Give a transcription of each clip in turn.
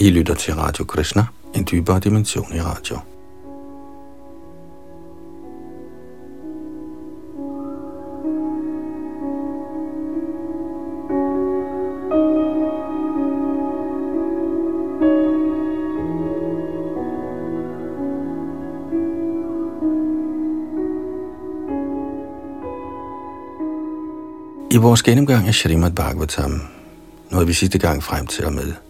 I lytter til Radio Krishna, en dybere dimension i radio. I vores gennemgang af Shrimad Bhagavatam nåede vi sidste gang frem til og med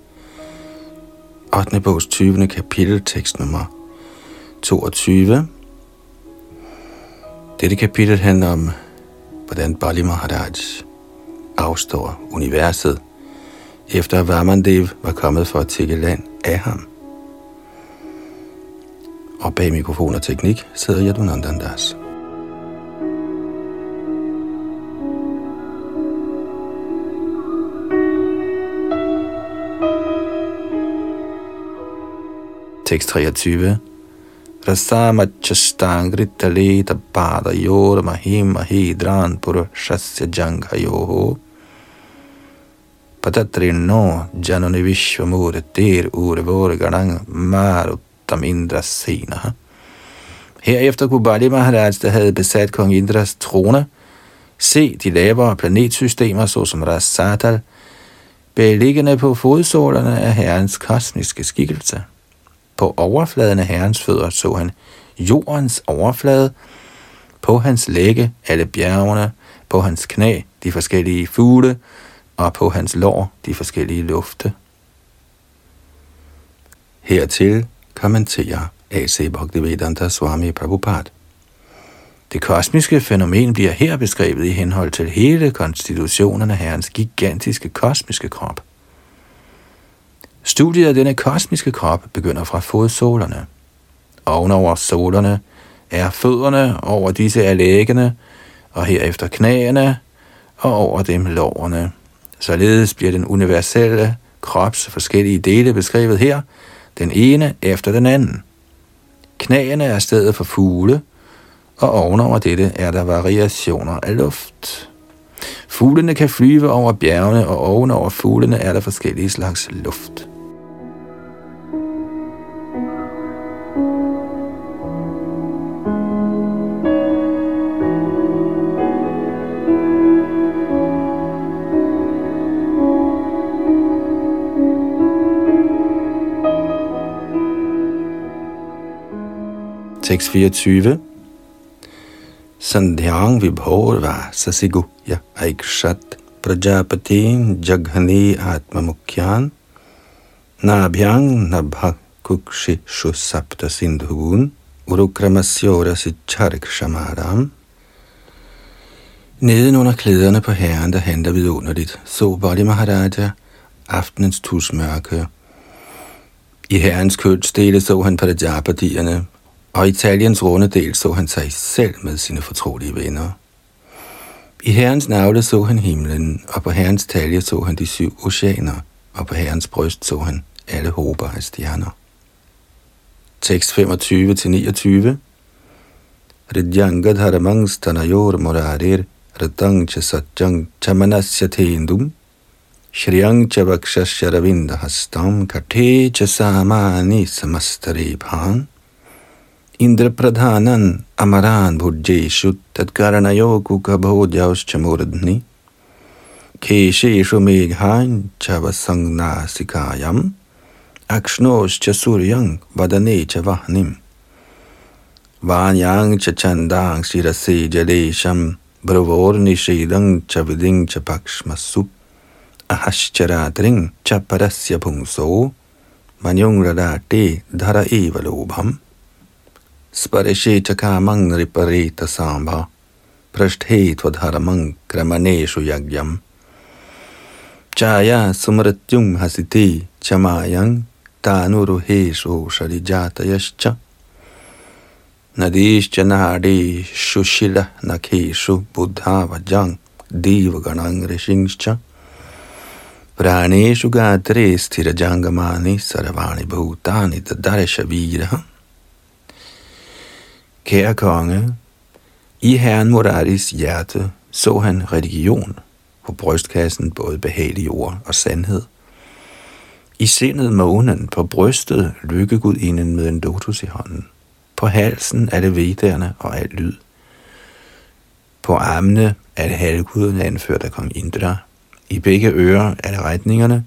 8. bogs 20. kapitel, tekst nummer 22. Dette kapitel handler om, hvordan Bali Maharaj afstår universet, efter at Vamandev var kommet for at tække land af ham. Og bag mikrofon og teknik sidder Yadunandan Das. Tekst 23. Rasamachastangritaleta pada yor mahim mahidran purushasya janghayoho patatrinno janoni vishvamurtir urvorganang maruttam indrasina. Herefter kunne Bali Maharaj, der havde besat kong Indras trone, se de lavere planetsystemer, såsom Rasatal, beliggende på fodsålerne af herrens kosmiske skikkelse. På overfladen af herrens fødder så han jordens overflade, på hans lægge alle bjergene, på hans knæ de forskellige fugle, og på hans lår de forskellige lufte. Hertil kommenterer A.C. Bhaktivedanta Swami Prabhupada. Det kosmiske fænomen bliver her beskrevet i henhold til hele konstitutionen af herrens gigantiske kosmiske krop. Studiet af denne kosmiske krop begynder fra fodsålerne. Ovenover solerne er fødderne, over disse er læggene, og herefter knæene, og over dem lårene. Således bliver den universelle krops forskellige dele beskrevet her, den ene efter den anden. Knæene er stedet for fugle, og ovenover dette er der variationer af luft. Fuglene kan flyve over bjergene, og ovenover fuglene er der forskellige slags luft. Tekst 24. Sandhyang vibhorva sasigukya aikshat prajapati jaghani atmamukhyan nabhyang nabha kukshi shusapta sindhugun urukramasyora sicharik shamaram Neden under klæderne på herren, der handler vidunderligt, så Bodhi Maharaja aftenens tusmørke. I herrens kødsdele så han Prajapatierne, og i Italiens rundedel så han sig selv med sine fortrolige venner. I herrens navle så han himlen, og på herrens talje så han de syv oceaner, og på herrens bryst så han alle håber af stjerner. Tekst 25-29 Ridjanga dharamang stanayor morarir ratang chasatjang chamanasya tendum Shriang cha hastam Karte Chasamani samani samastare Indra प्रधानन अमरान भुज्जे शु तत्णयो कुकभोजश्च मूर्धनि केशेषु मेघाञ्चवसंज्ञासिकायम् अक्ष्णोश्च वदने च वाहनिम्। वाण्यां च छन्दां शिरसे जलेशं भ्रुवोर्निषेदं च विधिं च अहश्च रात्रिं च परस्य पुंसौ धर एव लोभम्। Sparishe chakamang riparita sambha prashthe tvadharamang kramaneshu yagyam. Chaya sumratyung hasiti chamayang tanuruheshu sharijatayascha. Nadishcha nadi shushila nakeshu buddhavajang divaganang rishingscha. Praneshu gatre sthirajangamani saravani bhutani tadarsha viraha. Kære konge, i herren Muraris hjerte så han religion, på brystkassen både behagelig ord og sandhed. I sindet månen, på brystet lykkegud med en lotus i hånden. På halsen er det vedderne og alt lyd. På armene er det halvguden anført af kong Indra. I begge ører er det retningerne.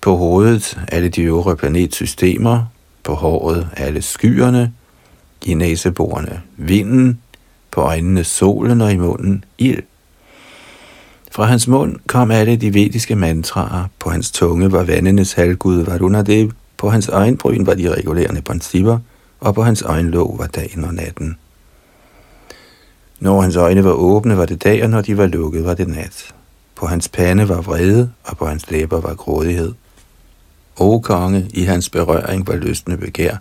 På hovedet er det de øvre planetsystemer. På håret er det skyerne. I næseborene vinden. På øjnene solen og i munden ild. Fra hans mund kom alle de vediske mantraer. På hans tunge var vandenes halvgud Varunadev. På hans øjenbryn var de regulerende principper. Og på hans øjenlåg var dagen og natten. Når hans øjne var åbne, var det dag, og når de var lukket, var det nat. På hans pande var vrede, og på hans læber var grådighed. O konge, i hans berøring var lystende begær.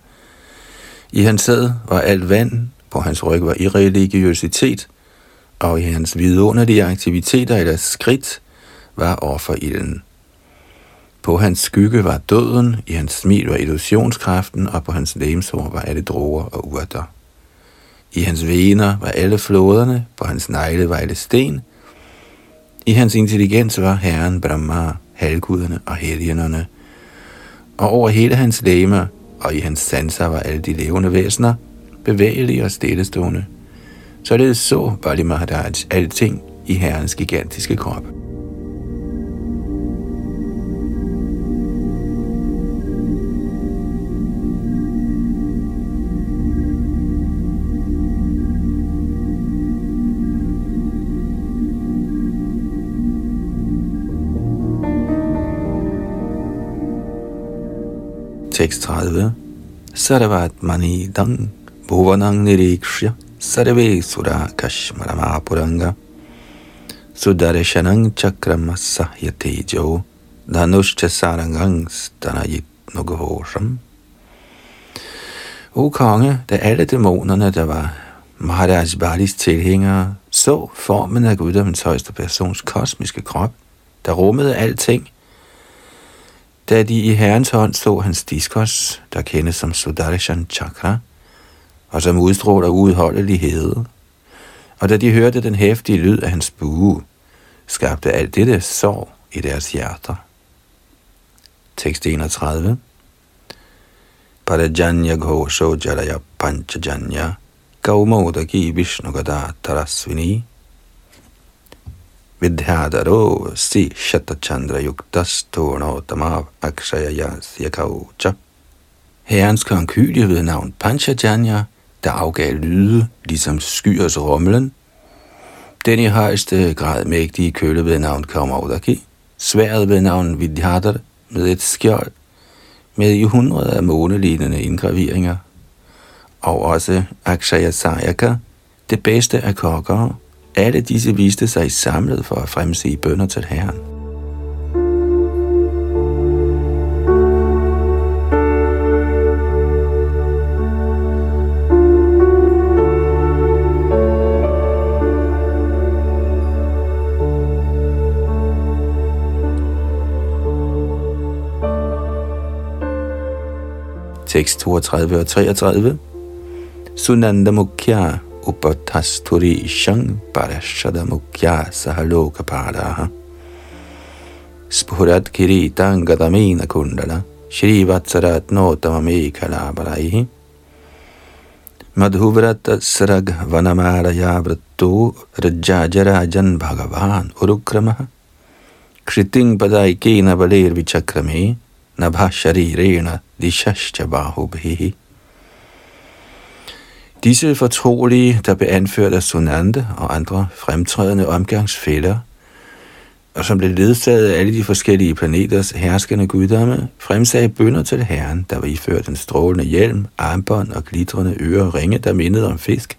I hans sæd var alt vand, på hans ryg var irreligiøsitet, og i hans vidunderlige aktiviteter eller skridt var offerilden. På hans skygge var døden, i hans smil var illusionskraften, og på hans lemsår var alle droger og urter. I hans vener var alle floderne, på hans negle var alle sten. I hans intelligens var Herren Brahma, halvguderne og helgenerne. Og over hele hans læme og i hans sanser var alle de levende væsener, bevægelige og stillestående. Således så Bali Maharaj alting i herrens gigantiske krop. Tekst 30. Sarvat mani dang bhuvanang nirikshya sarve sura kashmaramapuranga sudarshanang chakramassa jo dhanushcha sarangang stanayit nugahosham. O konge, da alle dæmonerne, der var Maharaj Balis tilhængere, så formen af guddommens højste persons kosmiske krop, der rummede alting, da de i herrens hånd så hans diskos, der kendes som Sudarshan Chakra, og som udstråler uudholdelighed, og da de hørte den hæftige lyd af hans bue, skabte alt dette sorg i deres hjerter. Tekst 31 Parajanya Ghosho Jalaya Panchajanya Gaumodaki Vishnugada Tarasvini Vidhadaro si Shatachandra Yuktastornotamav Akshaya Yakaucha. Herrens konkylie ved navn Panchajanya, der afgav lyde, ligesom skyers rumlen. Den i højeste grad mægtige køle ved navn Kaumaudaki, sværet ved navn Vidhadar med et skjold, med i hundrede af månelignende indgraveringer, og også Akshaya Sayaka, det bedste af kokkere, alle disse viste sig samlet for at fremsige bønder til Herren. Tekst 32 og 33. Sunanda Mukhya उपथस्थुरीशं परशदमुख्या सह लोकपालाः। स्फुरद्किरीटां गतमीनकुण्डल श्रीवत्सरत्नोत्तममेखलाबलैः। मधुव्रतसृग्वनमालया वृत्तो रज्जाजराजन् भगवान् उरुक्रमः। क्षितिङ्पदैकेन बलेर्विचक्रमे, नभः शरीरेण दिशश्च बाहुभिः। Disse fortrolige, der blev anført af Sunande og andre fremtrædende omgangsfælder, og som blev ledsaget af alle de forskellige planeters herskende guddomme, fremsagde bønder til herren, der var iført en strålende hjelm, armbånd og glitrende ører og ringe, der mindede om fisk.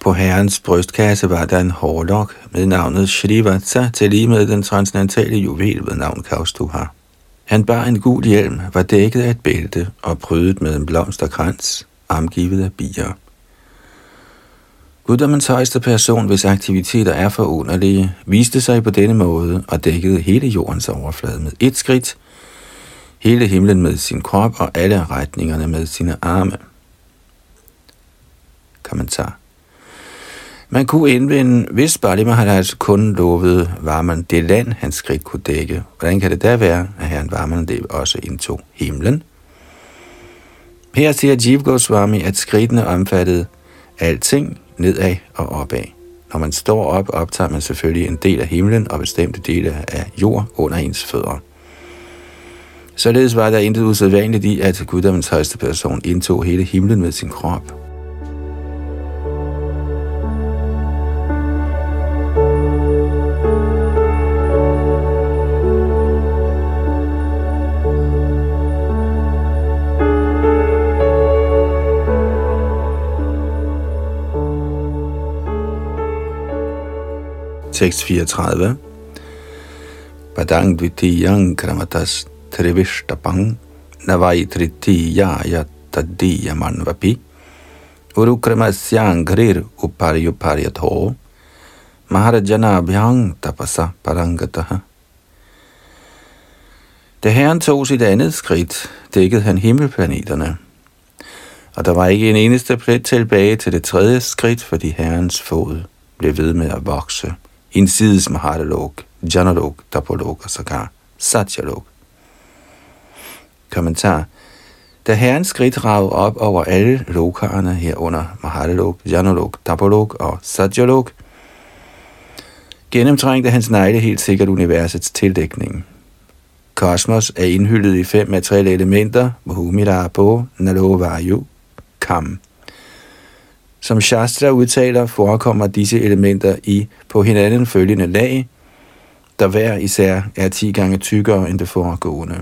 På herrens brystkasse var der en hårlok med navnet Shrivatsa, til lige med den transcendentale juvel ved navn Kaustuha. Han bar en gul hjelm, var dækket af et bælte og prydet med en blomsterkrans, omgivet af bier. Guddommens højeste person, hvis aktiviteter er forunderlige, viste sig på denne måde og dækkede hele jordens overflade med et skridt, hele himlen med sin krop og alle retningerne med sine arme. Kommentar. Man kunne indvende, hvis Bali Maharaj altså kun lovede Varman det land, hans skridt kunne dække. Hvordan kan det da være, at herren Varman også indtog himlen? Her siger Jeev Goswami, at skridtene omfattede alting nedad og opad. Når man står op, optager man selvfølgelig en del af himlen og bestemte dele af jord under ens fødder. Således var der intet usædvanligt i, at guddommens højeste person indtog hele himlen med sin krop. 634. Padang dvitiyang kramatas trivishtapang navai tritiya yatadiya manvapi urukramasyang grir uparyuparyatho bhyang tapasa parangataha. Da herren tog sit andet skridt, dækkede han himmelplaneterne. Og der var ikke en eneste plet tilbage til det tredje skridt, fordi herrens fod blev ved med at vokse hinsides Mahalalok, Janalok, Dapolok og sågar Satyalok. Kommentar. Da herren skridt ragede op over alle lokarerne herunder Mahalalok, Janalok, Dapolok og Satyalok, gennemtrængte hans negle helt sikkert universets tildækning. Kosmos er indhyllet i fem materielle elementer, Bhumila, Po, Nalo, Vayu, Kam. Som Shastra udtaler, forekommer disse elementer i på hinanden følgende lag, der hver især er 10 gange tykkere end det foregående.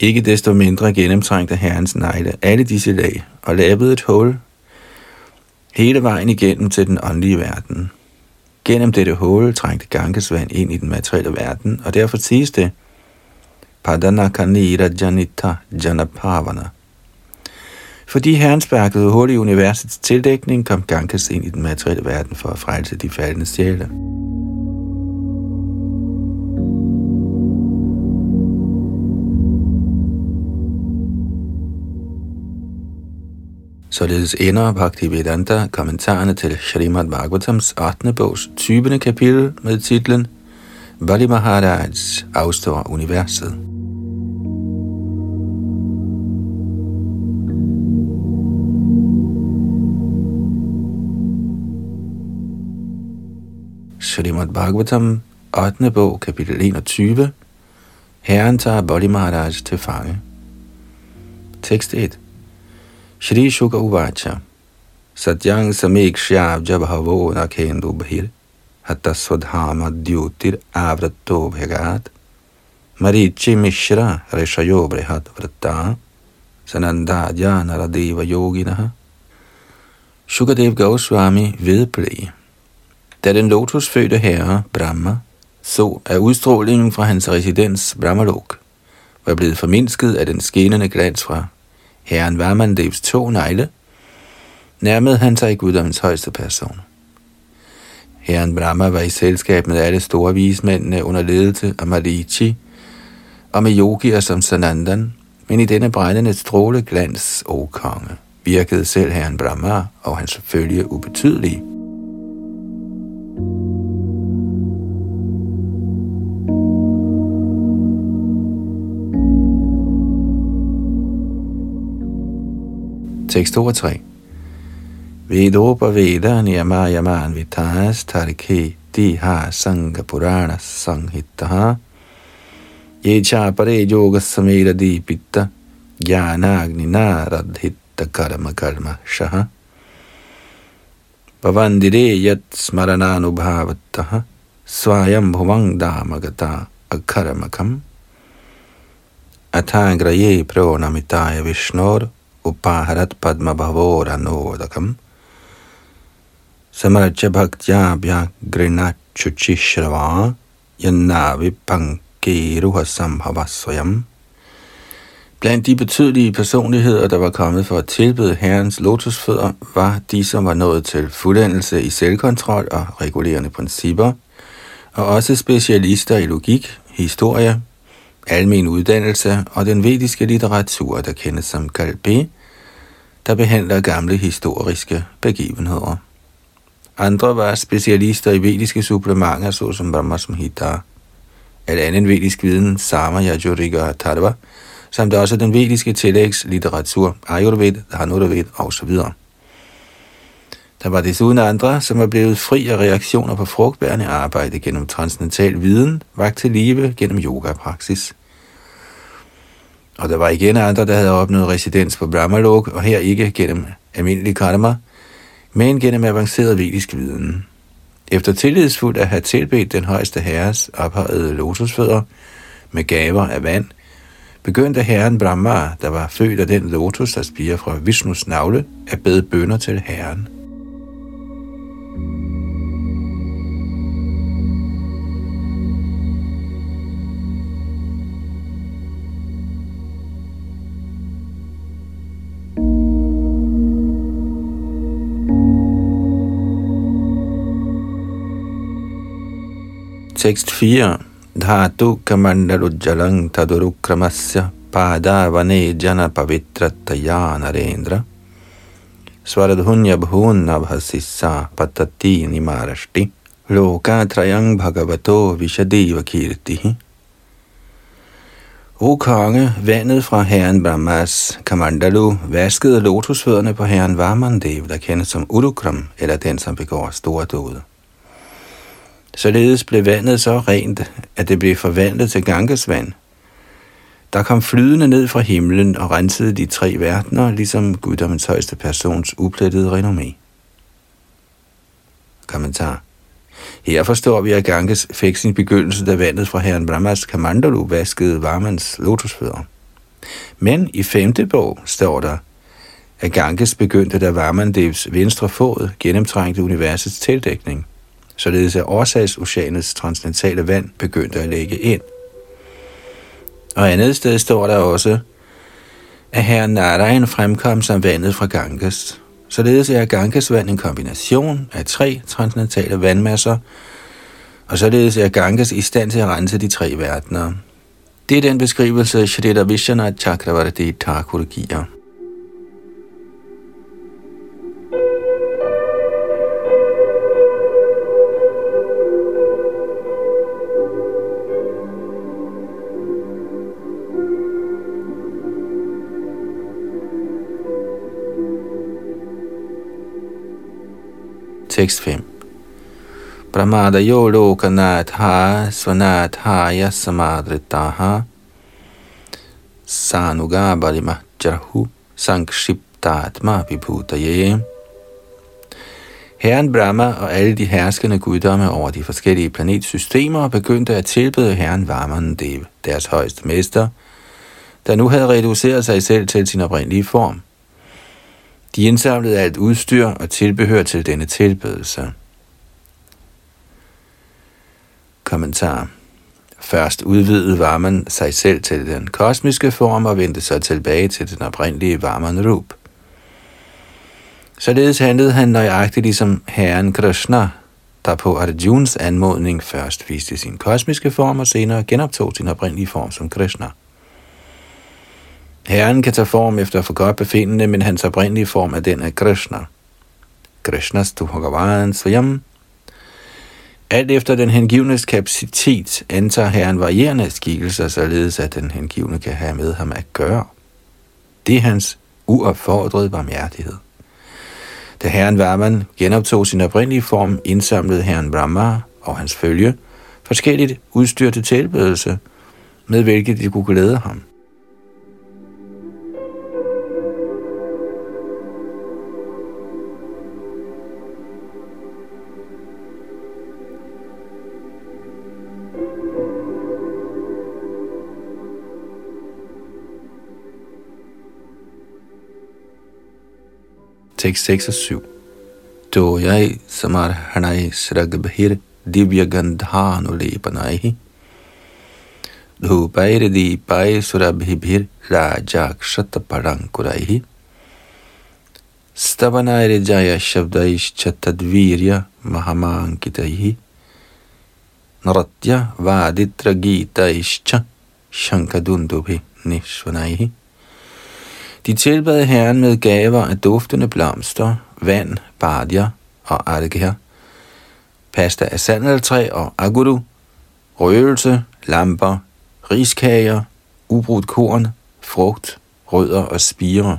Ikke desto mindre gennemtrængte herrens negle alle disse lag og lavede et hul hele vejen igennem til den åndelige verden. Gennem dette hul trængte Ganges vand ind i den materielle verden, og derfor siges det, Padanakanira Janita Janapavana, fordi herren sparkede hul i universets tildækning, kom Ganges ind i den materielle verden for at frelse de faldende sjæle. Således ender Bhaktivedanta kommentarerne til Srimad Bhagavatams 8. bogs 20. kapitel med titlen Bali Maharaj afstår universet. Srimad Bhagavatam, 8. bog, kapitel 21. Herren tager Bodhi Maharaj til fange. Tekst 1. Shri Shuka Uvacha Satyang Samikshya Jabhavo Nakendu Bhir Hatta svadhama Dyutir avratto Bhagat Marichi Mishra Rishayo Brihat Vrata Sananda Jana Radeva Yoginaha Shukadev Goswami vedblev da den lotusfødte herre, Brahma, så at udstrålingen fra hans residens Brahmalok var blevet formindsket af den skinnende glans fra herren Varmandevs to negle, nærmede han sig guddommens højeste person. Herren Brahma var i selskab med alle store vismændene under ledelse af Marichi, og med yogier som Sanandan, men i denne brændende stråle glans, o konge, virkede selv herren Brahma og hans følge ubetydelige. Tekst 2 og 3. Vedopa Veda Niyama Yaman Vitas Tarike Diha Sangha Purana Sanghitaha Yecha Pare Yoga Samera Dipita Jnanagnina Radhita Karma Karma Shaha Bhavandire Yat Smarananubhavataha Swayam Bhuvang Damagata Akaramakam Athagraye Pronamitaya Vishnor upaharat padma bhavora nodakam samarajya bhaktya vyagrina chuchishrava yannavi pankiruha sambhavasvayam Blandt de betydelige personligheder, der var kommet for at tilbede herrens lotusfødder, var de, som var nået til fuldendelse i selvkontrol og regulerende principper, og også specialister i logik, historie, almen uddannelse og den vediske litteratur, der kendes som Kalbe, der behandler gamle historiske begivenheder. Andre var specialister i vediske supplementer, såsom Brahma Samhita, al anden vedisk viden, Sama, Yajurika og Tadva, samt også den vediske tillægslitteratur, Ayurved, Hanurved osv. Der var desuden andre, som var blevet fri af reaktioner på frugtbærende arbejde gennem transcendental viden, vagt til live gennem yogapraksis. praksis og der var igen andre, der havde opnået residens på Brahmalok, og her ikke gennem almindelig karma, men gennem avanceret vedisk viden. Efter tillidsfuldt at have tilbedt den højeste herres ophøjede lotusfødder med gaver af vand, begyndte herren Brahma, der var født af den lotus, der spiger fra Vishnus navle, at bede bønder til herren. Tekst 4. Dhatu kamandalujalang tadurukramasya padavane jana pavitrataya narendra Svaradhunya bhun nabhasissa patati nimarashti trayang bhagavato vishadeva kirtihi O konge, vandet fra herren Brahmas Kamandalu vaskede lotusfødderne på herren Varmandev, der kendes som Udukram, eller den, som begår store døde. Således blev vandet så rent, at det blev forvandlet til Gangesvand. Der kom flydende ned fra himlen og rensede de tre verdener, ligesom guddommens højeste persons uplettede renommé. Kommentar. Her forstår vi, at Ganges fik sin begyndelse, da vandet fra herren Brahmas Kamandalu vaskede Varmans lotusfødder. Men i femte bog står der, at Ganges begyndte, da Varmandevs venstre fod gennemtrængte universets tildækning – således at årsagsoceanets transcendentale vand begyndte at lægge ind. Og andet sted står der også, at her Narayan fremkom som vandet fra Ganges. Således er Ganges vand en kombination af tre transcendentale vandmasser, og således er Ganges i stand til at rense de tre verdener. Det er den beskrivelse, Shrita Vishwanath Chakravarti Thakur giver. 6.5 Pramadayo lokanatha svanathaya samadritaha sanugabalima jarhu sankshiptatma vibhutaye Herren Brahma og alle de herskende guddomme over de forskellige planetsystemer begyndte at tilbede Herren Varmandev, deres højeste mester, der nu havde reduceret sig selv til sin oprindelige form. De indsamlede alt udstyr og tilbehør til denne tilbedelse. Kommentar. Først udvidede varmen sig selv til den kosmiske form og vendte sig tilbage til den oprindelige varmen Rup. Således handlede han nøjagtigt ligesom herren Krishna, der på Arjuns anmodning først viste sin kosmiske form og senere genoptog sin oprindelige form som Krishna. Herren kan tage form efter for godt befindende, men hans oprindelige form er den af Krishna. Krishnas tu Bhagavan Svayam. Alt efter den hengivnes kapacitet antager Herren varierende skikkelser, således at den hengivne kan have med ham at gøre. Det er hans uopfordrede barmhjertighed. Da herren Varman genoptog sin oprindelige form, indsamlede herren Brahma og hans følge forskelligt udstyr til tilbedelse, med hvilket de kunne glæde ham. tekst 6 og 7. Toyai samarhanai sragbhir divya gandhanulepanaihi धूपैर दीपाय सुरभिभिर राजाक्षत परांकुरैः स्तवनाय जय शब्दैश्च तद्वीर्य महामाङ्कितैः नृत्य वादित्रगीतैश्च शङ्खदुन्दुभिः निःश्वनैः De tilbad herren med gaver af duftende blomster, vand, bardia og argher, pasta af sandeltræ og aguru, røgelse, lamper, riskager, ubrudt korn, frugt, rødder og spire.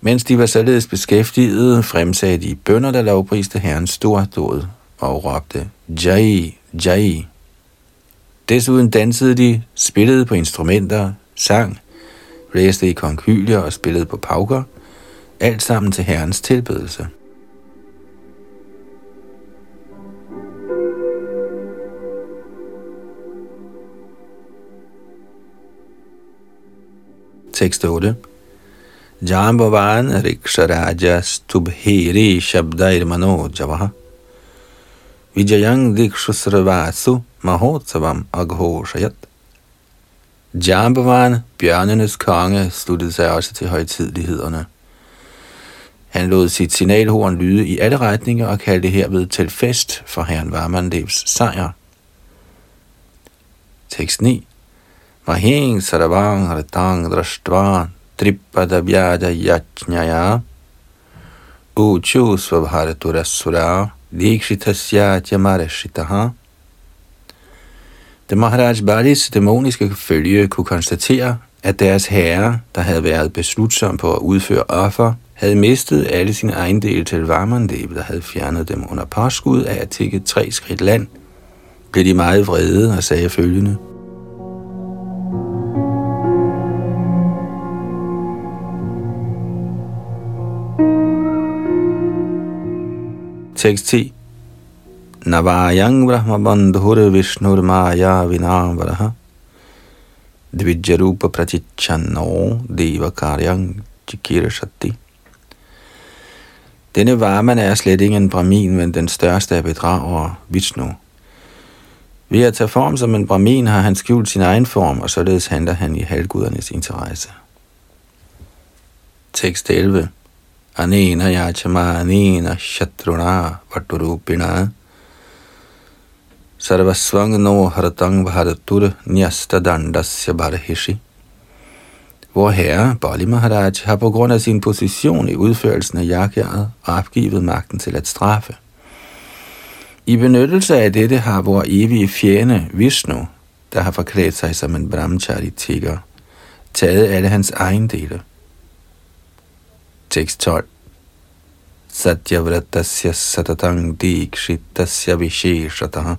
Mens de var således beskæftigede, fremsagde de bønder, der lovpriste herrens stordåd og råbte Jai, Jai. Desuden dansede de, spillede på instrumenter, sang, læste i konkylier og spillede på pauker, alt sammen til herrens tilbedelse. Tekst 8. Jambavan Riksharaja Stubheri Shabdair Mano Javaha Vijayang Dikshusravasu Mahotsavam Aghoshayat Jambavan, bjørnenes konge, sluttede sig også til højtidlighederne. Han lod sit signalhorn lyde i alle retninger og kaldte herved til fest for herren Varmandevs sejr. Tekst 9 Mahing Saravang Ratang Drashtvan Tripada Vyada Yajnaya Uchu Svabharaturasura Dikshitasya Jamarashitaha da Maharaj Balis dæmoniske følge kunne konstatere, at deres herre, der havde været beslutsom på at udføre offer, havde mistet alle sine ejendele til Varmandev, der havde fjernet dem under påskud af at tække tre skridt land, blev de meget vrede og sagde følgende – Tekst 10. Navayang Brahma Bandhur Vishnur Maya Vinavaraha Dvijjarupa Pratichano Deva Karyang Shatti. Denne varman er slet ikke en brahmin, men den største af bedragere, Vishnu. Ved at tage form som en brahmin har han skjult sin egen form, og således handler han i halvgudernes interesse. Tekst 11 anena yachamānena shatruna vaturupina sarvasvangno haratang bharatur nyasta dandasya barhishi. Hvor herre, Bali Maharaj, har på grund af sin position i udførelsen af yakyaet opgivet magten til at straffe. I benyttelse af dette har vor evige fjende, Vishnu, der har forklædt sig som en brahmachari tigger, taget alle hans ejendele – Tekst 12. Satyavratasya satatang dikshitasya visheshatah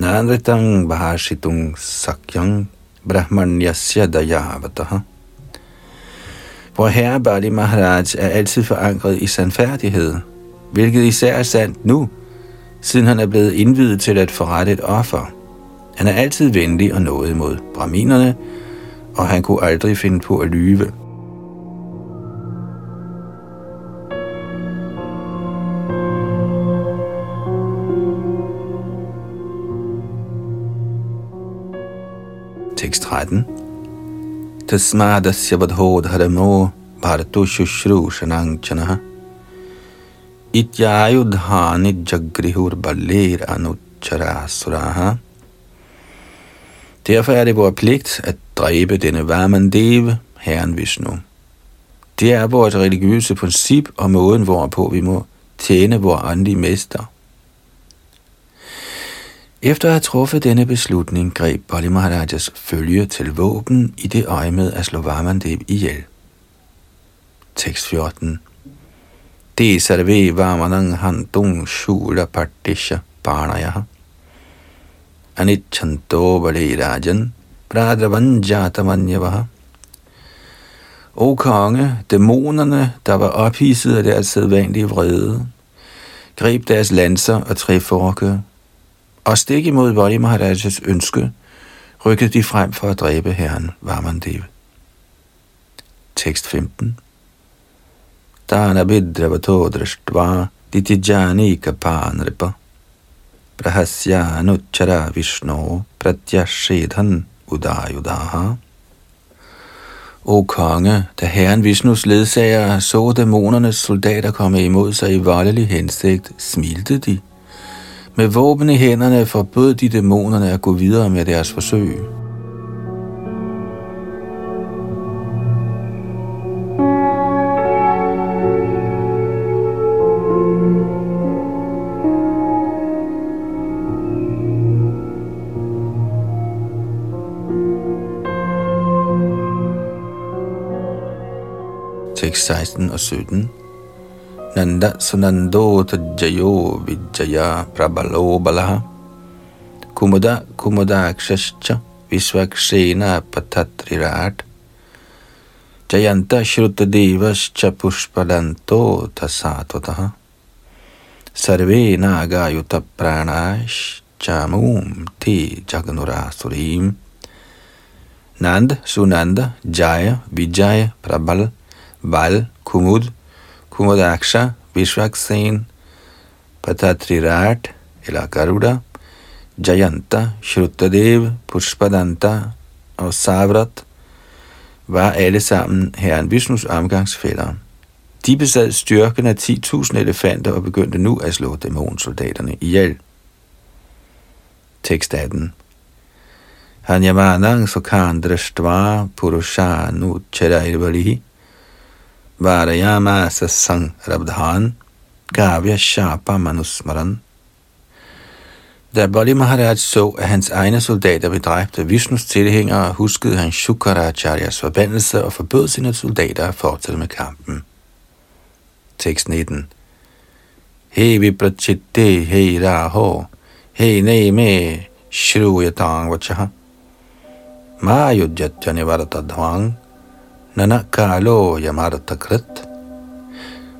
Nanritang bahashitung sakyang brahmanyasya dayavatah Hvor herre Bali Maharaj er altid forankret i sandfærdighed, hvilket især er sandt nu, siden han er blevet indvidet til at forrette et offer. Han er altid venlig og nået imod braminerne, og han kunne aldrig finde på at lyve. Tekst 13. Tasmadasya vadhodharamo bharatu shushrushanangchanaha ityayudhani jagrihur balir anucharasuraha Derfor er det vores pligt at dræbe denne Vamandev, Herren Vishnu. Det er vores religiøse princip og måden, hvorpå vi må tjene vores åndelige mester. Efter at have truffet denne beslutning, greb Bali Maharajas følge til våben i det øje med at slå Vamandev ihjel. Tekst 14 Det sarve vamanang handung shula partisha parnayaha anichanto bali rajan pradravanjatamanyavaha O konge, dæmonerne, der var ophidset af deres sædvanlige vrede, greb deres lanser og træforke og stik imod Vali Maharajas ønske, rykkede de frem for at dræbe herren Vamandev. Tekst 15 Dana vidravato drashtva ditijani kapanripa Prahasya anuchara vishno pratyashedhan udayudaha. O konge, da herren Vishnus ledsager så dæmonernes soldater komme imod sig i voldelig hensigt, smilte de – med våben i hænderne forbød de dæmonerne at gå videre med deres forsøg. tekst 16 og 17. नंद सुनंदोतज्जयो विजया प्रबलो बल कुमुद कुमुदाक्षश्च विश्वक्षेण जयंत जयन्तश्रुतदेवश्च पुष्पदन्तो सात सर्वे नागायुत नागायुतप्राणाश्चामूं ते जगनुरासुरी नंद सुनंद जाय, विजय, प्रबल, बल, कुमुद Kumodaksha, Vishwaksen, Patatrirat eller Garuda, Jayanta, Shruttadev, Pushpadanta og Savrat var alle sammen herren Vishnus omgangsfælder. De besad styrken af 10.000 elefanter og begyndte nu at slå dæmonsoldaterne ihjel. Tekst 18 Hanyamanang sukhan drashtva purushanu charayvalihi Varayamasa sang rabdhan gavya shapa manusmaran. Da Bali Maharaj så, at hans egne soldater blev dræbt af Vishnus tilhængere, huskede han Shukaracharyas forbandelse og forbød sine soldater at fortsætte med kampen. Tekst 19 He viprachitte he raho he ne me shruyatang vachaha ma yudjatjani varatadvang Nanakalo Yamarta Krit.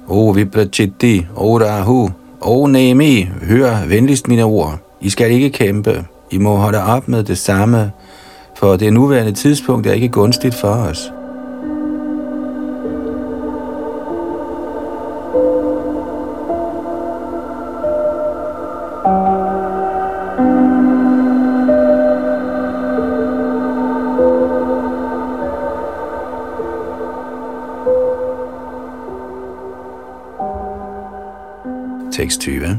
O Vibrachitti, O Rahu, O Nemi, hør venligst mine ord. I skal ikke kæmpe. I må holde op med det samme, for det nuværende tidspunkt er ikke gunstigt for os. Tekst 20.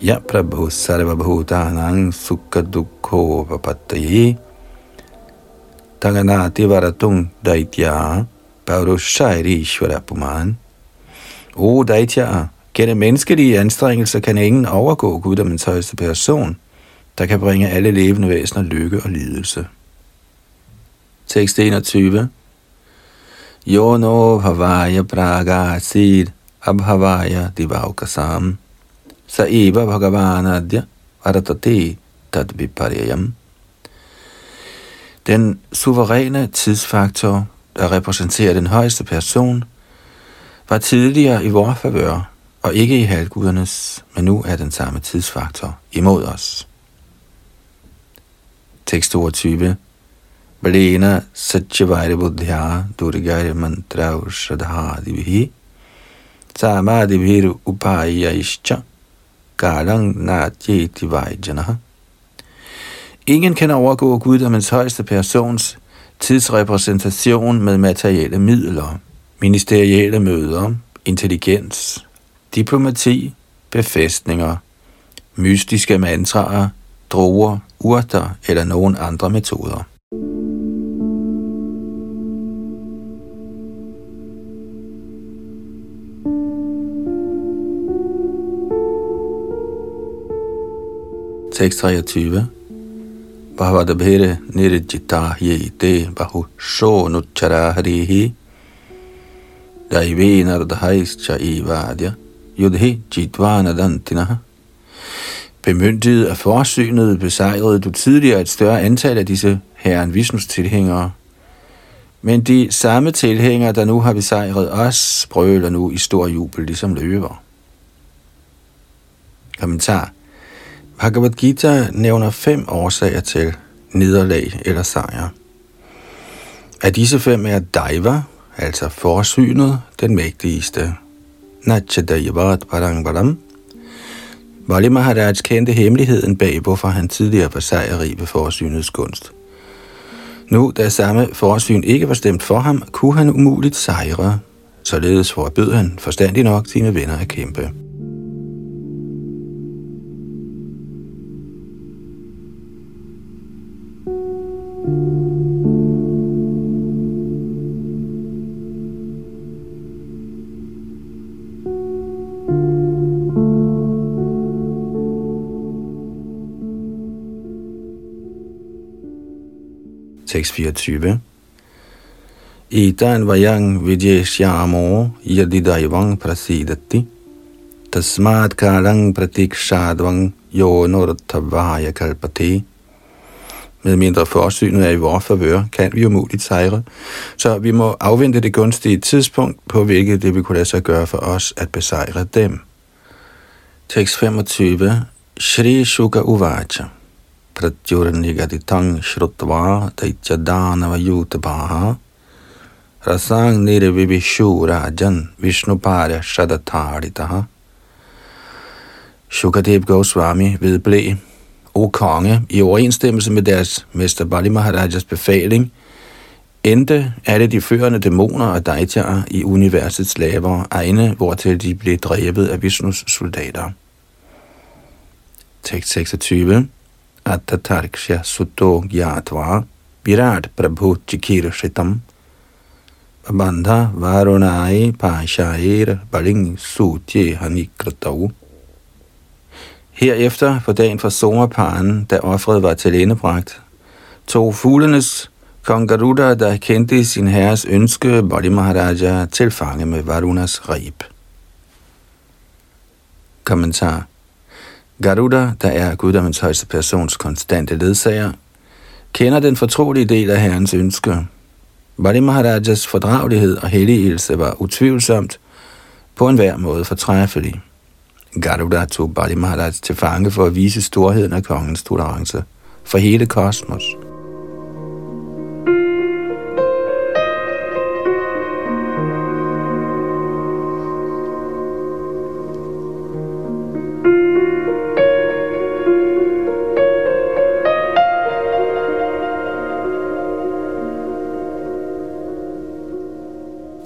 Ja Prabhu Sarvabhutanang Sukha Dukho Vapattaye Taganati Varatung Daitya Paurushairi Puman O Daitya, gennem menneskelige anstrengelser kan ingen overgå guddommens højeste person, der kan bringe alle levende væsener lykke og lidelse. Tekst 21. Yono Havaya Praga Sid abhavaya divaukasam sa eva bhagavanadya varatate tad viparyam. Den suveræne tidsfaktor, der repræsenterer den højeste person, var tidligere i vores favør, og ikke i halvgudernes, men nu er den samme tidsfaktor imod os. Tekst 22. Balena Satchavaira Buddhya Durgaya Mantra Shradhadivihi samadhibhir upayaischa galang natyeti vajjanaha. Ingen kan overgå guddommens højeste persons tidsrepræsentation med materielle midler, ministerielle møder, intelligens, diplomati, befæstninger, mystiske mantraer, droger, urter eller nogen andre metoder. Tekst 23. Bhavadabhere nirjita yete bahu shonuchara harihi daive nardhaischa ivadya yudhi jitvanadantinaha. Bemyndiget af forsynet besejrede du tidligere et større antal af disse herren Vishnus tilhængere. Men de samme tilhængere, der nu har besejret os, brøler nu i stor jubel ligesom løver. Kommentar Bhagavad Gita nævner fem årsager til nederlag eller sejr. Af disse fem er Daiva, altså forsynet, den mægtigste. Nachadayavat Parangvaram. Vali Maharaj kendte hemmeligheden bag, hvorfor han tidligere var sejrrig ved forsynets kunst. Nu, da samme forsyn ikke var stemt for ham, kunne han umuligt sejre. Således forbød han forstandig nok sine venner at kæmpe. Tekst 24. Itan vayang vidyeshyamo yadidayvang prasidati tasmat kalang pratikshadvang yonurtavaya kalpati med mindre forsynet er i vores favør, kan vi umuligt sejre. Så vi må afvente det gunstige tidspunkt, på hvilket det vil kunne lade sig gøre for os at besejre dem. Tekst 25. Shri Shuka Uvacha Pratyurnigaditang Shrutva Daityadhanava Yutabaha Rasang Nirvibishurajan Vishnuparya Shadataritaha Shukadev Goswami vedblev O konge, i overensstemmelse med deres mester Bali Maharajas befaling, endte alle de førende dæmoner og daityaer i universets lavere egne, hvortil de blev drevet af Vishnus soldater. Tekst 26 Attatarksha Sutto Gyatva Virat Prabhu Chikir Shitam Bandha Varunai Pashair Baling Sutye Hanikratau Herefter på dagen for sommerparen, da offret var til endebragt, tog fuglenes kong Garuda, der kendte sin herres ønske, Bodhi Maharaja, til fange med Varunas rib. Kommentar. Garuda, der er guddommens højeste persons konstante ledsager, kender den fortrolige del af herrens ønske. Bali Maharajas fordragelighed og helligelse var utvivlsomt på enhver måde fortræffelig. Garuda tog Bali Maharaj til fange for at vise storheden af kongens tolerance for hele kosmos.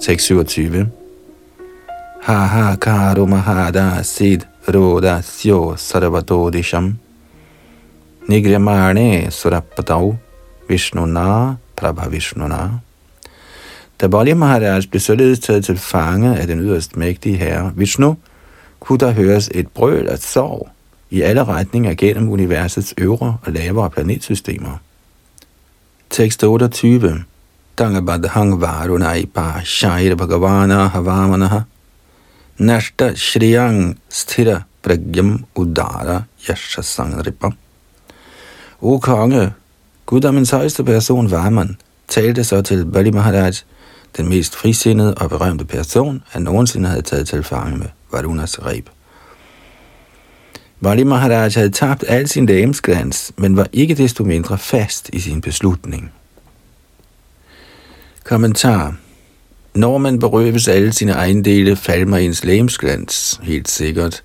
Tekst 27 Hahakaru mahada sid rodasyo sarvatodisham Nigramane surapatau Vishnuna Prabha Vishnuna Da Bali Maharaj blev således taget til fange af den yderst mægtige herre Vishnu, kunne der høres et brøl af sorg i alle retninger gennem universets øvre og lavere planetsystemer. Tekst 28 Dangabadhang varunai pa shair bhagavana havamanaha Nashta Shriyang Sthira Pragyam Udara Yashasangripa. O konge, guddommens højeste person Varman talte så til Bali Maharaj, den mest frisindede og berømte person, han nogensinde havde taget til fange med Varunas reb. Bali Maharaj havde tabt al sin damesglans, men var ikke desto mindre fast i sin beslutning. Kommentar når man berøves alle sine ejendele, falmer ens lægemsglans, helt sikkert.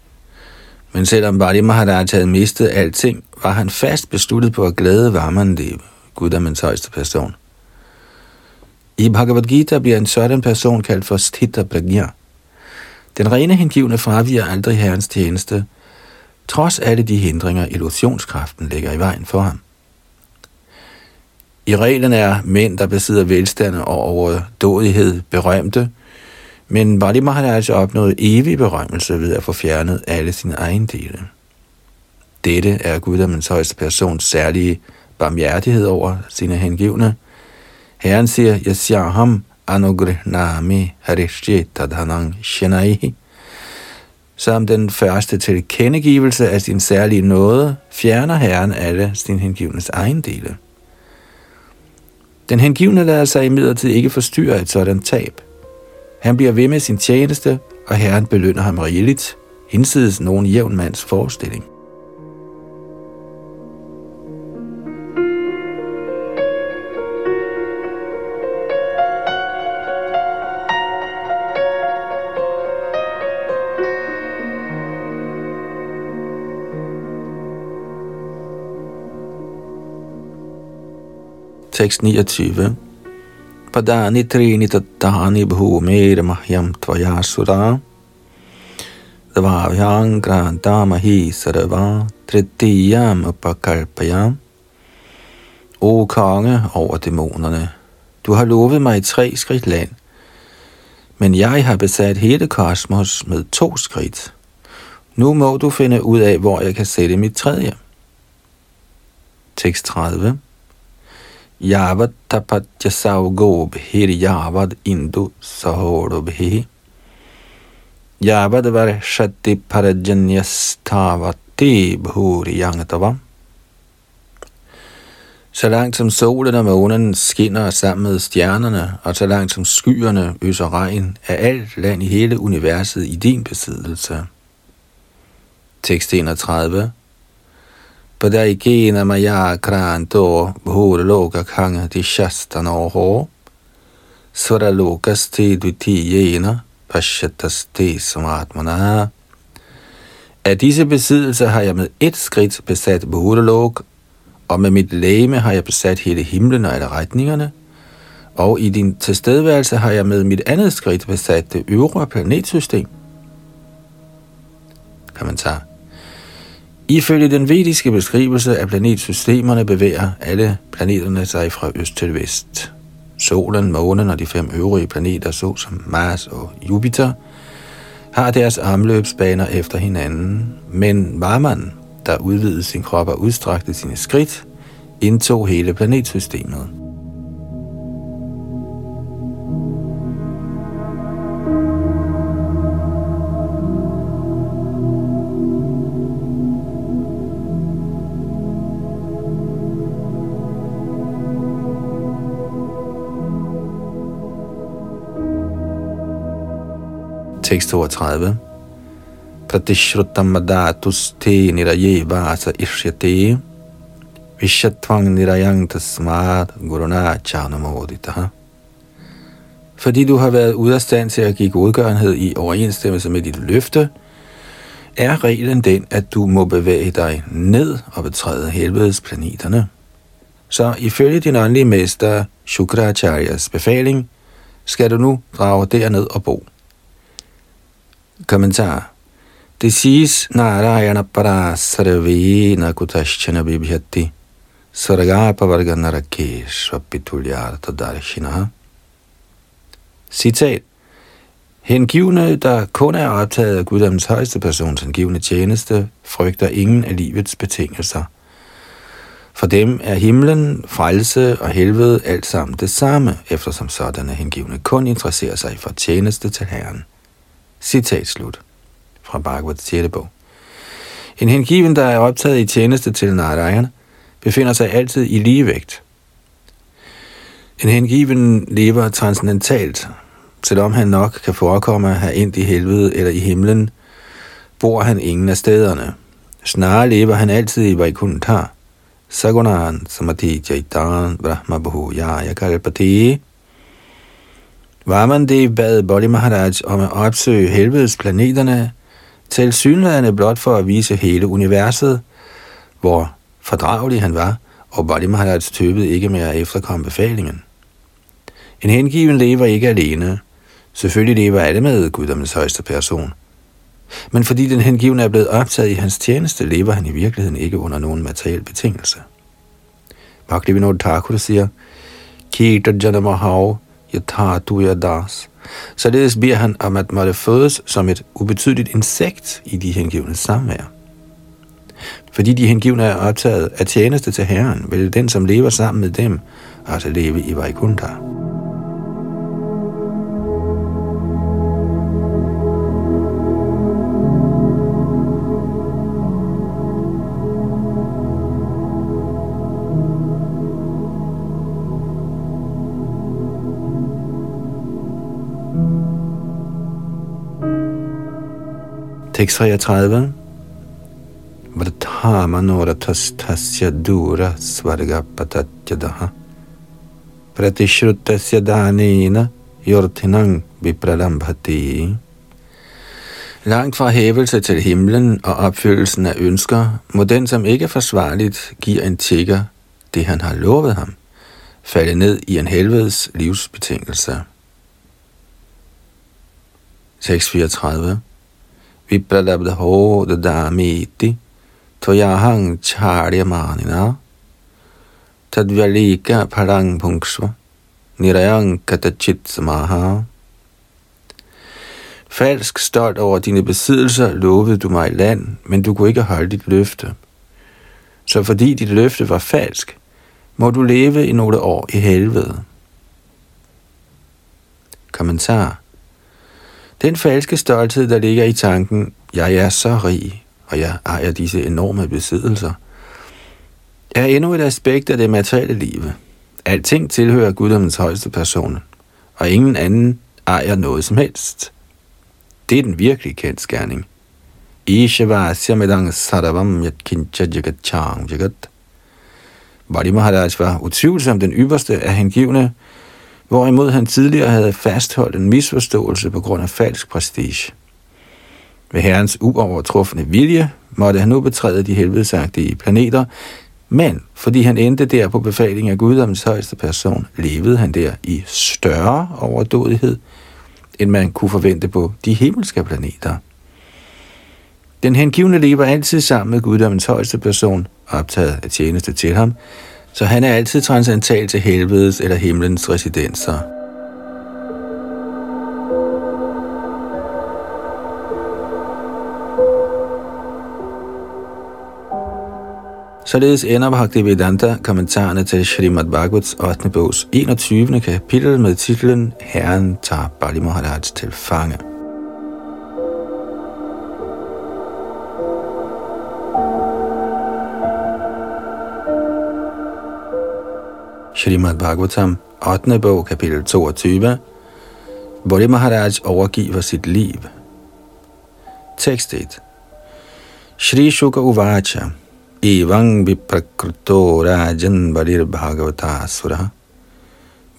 Men selvom Bali Maharaj havde mistet alting, var han fast besluttet på at glæde Vamandev, guddommens højeste person. I Bhagavad Gita bliver en sådan person kaldt for Sthita Pragya. Den rene hengivne fraviger aldrig herrens tjeneste, trods alle de hindringer, illusionskraften lægger i vejen for ham. I reglen er mænd, der besidder velstand og overdådighed, berømte, men Valima har altså opnået evig berømmelse ved at få fjernet alle sine ejendele. Dette er guddommens højeste persons særlige barmhjertighed over sine hengivne. Herren siger, jeg Yasyaham anugrihnami harishye tadhanang shenaihi. Som den første tilkendegivelse af sin særlige nåde, fjerner Herren alle sin hengivnes ejendele. Den hengivne lader sig imidlertid ikke forstyrre et sådan tab. Han bliver ved med sin tjeneste, og Herren belønner ham rigeligt, hinsides nogen jævn mands forestilling. Tekst 29. Padani trini tattani bhumir mahyam tvayasura Dvavyang grantamahi sarva tritiyam upakalpayam O konge over dæmonerne, du har lovet mig tre skridt land, men jeg har besat hele kosmos med to skridt. Nu må du finde ud af, hvor jeg kan sætte mit tredje. Tekst 30 Yavad tapatya saugo bhiri yavad indu sahodo bhi. Yavad var shati parajanyas tavati bhuri yangatavam. Så langt som solen og månen skinner sammen med stjernerne, og så langt som skyerne øser regn, er alt land i hele universet i din besiddelse. Tekst 31 Padaikena maya kranto bhura loka kanga di shastanoho Svara lokas te dvitiyena pashatas te samatmana Af disse besiddelser har jeg med et skridt besat Bhuralok og med mit læme har jeg besat hele himlen og alle retningerne, og i din tilstedeværelse har jeg med mit andet skridt besat det øvre planetsystem. Kommentar. Ifølge den vediske beskrivelse af planetsystemerne bevæger alle planeterne sig fra øst til vest. Solen, månen og de fem øvrige planeter, såsom Mars og Jupiter, har deres omløbsbaner efter hinanden, men Varman, der udvidede sin krop og udstrakte sine skridt, indtog hele planetsystemet. Tekst 32 Pratishrutamadatus niraye vasa ishyate Vishatvang nirayang tasmat guruna charnamodita. Fordi du har været ude af stand til at give godgørenhed i overensstemmelse med dit løfte, er reglen den, at du må bevæge dig ned og betræde helvedes planeterne. Så ifølge din åndelige mester Shukracharyas befaling, skal du nu drage derned og bo. Kommentar det siges, Narayana para sarve nakutaschana bibhyati sargapa varga narakesh vapitulyarta darshina. Citat. Hengivne, der kun er optaget af Guddoms højeste persons hengivne tjeneste, frygter ingen af livets betingelser. For dem er himlen, frelse og helvede alt sammen det samme, eftersom sådanne hengivne kun interesserer sig for tjeneste til Herren. Citat slut fra Bhagavad 6. bog. En hengiven, der er optaget i tjeneste til Narayana, befinder sig altid i ligevægt. En hengiven lever transcendentalt, selvom han nok kan forekomme at have ind i helvede eller i himlen, bor han ingen af stederne. Snarere lever han altid i Vaikuntha. Sagunan samadhi jaitan brahma bhu yaya kalpati. Var man bad Bodhi Maharaj om at opsøge helvedes planeterne, til synlædende blot for at vise hele universet, hvor fordragelig han var, og Bodhi Maharaj tøbede ikke med at efterkomme befalingen. En hengiven lever ikke alene. Selvfølgelig lever alle med guddommens højeste person. Men fordi den hengivne er blevet optaget i hans tjeneste, lever han i virkeligheden ikke under nogen materiel betingelse. Bhaktivinoda Thakur siger, Kita Janamahav Yatha Yadas. Således beder han om at måtte fødes som et ubetydeligt insekt i de hengivne samvær. Fordi de hengivne er optaget af tjeneste til Herren, vil den, som lever sammen med dem, altså leve i Vaikuntha. Tekst 33. Vratama noratastasya dura svarga patatyadaha. Pratishrutasya danena yortinang vipralambhati. Langt fra hævelse til himlen og opfyldelsen af ønsker, må den, som ikke forsvarligt giver en tigger det, han har lovet ham, falde ned i en helvedes livsbetingelse. 634 vipralabdho dadamiti toyahang charyamanina tadvyalika parang punksva nirayang katachit samaha. Falsk stolt over dine besiddelser lovede du mig land, men du kunne ikke holde dit løfte. Så fordi dit løfte var falsk, må du leve i nogle år i helvede. Kommentar den falske stolthed, der ligger i tanken, jeg er så rig, og jeg ejer disse enorme besiddelser, er endnu et aspekt af det materielle liv. Alting tilhører guddommens højeste person, og ingen anden ejer noget som helst. Det er den virkelige kendskærning. Ishava Syamedang Sadavam Yatkincha Jagat Chang Jagat. Bali Maharaj var utvivlsomt den ypperste af hengivne, hvorimod han tidligere havde fastholdt en misforståelse på grund af falsk prestige. Ved herrens uovertruffende vilje måtte han nu betræde de helvedesagtige planeter, men fordi han endte der på befaling af guddommens højeste person, levede han der i større overdådighed, end man kunne forvente på de himmelske planeter. Den hengivne lever altid sammen med guddommens højeste person, optaget af tjeneste til ham, så han er altid transcendental til helvedes eller himlens residenser. Således ender Bhaktivedanta kommentarerne til Srimad Bhagavats 8. bogs 21. kapitel med titlen Herren tager Bali Maharaj til fange. Srimad Bhagavatam, 8. bog, kapitel 22, Bali Maharaj overgiver sit liv. Tekst 1. Shri Shuka Uvacha Evang viprakruto rajan balir bhagavata sura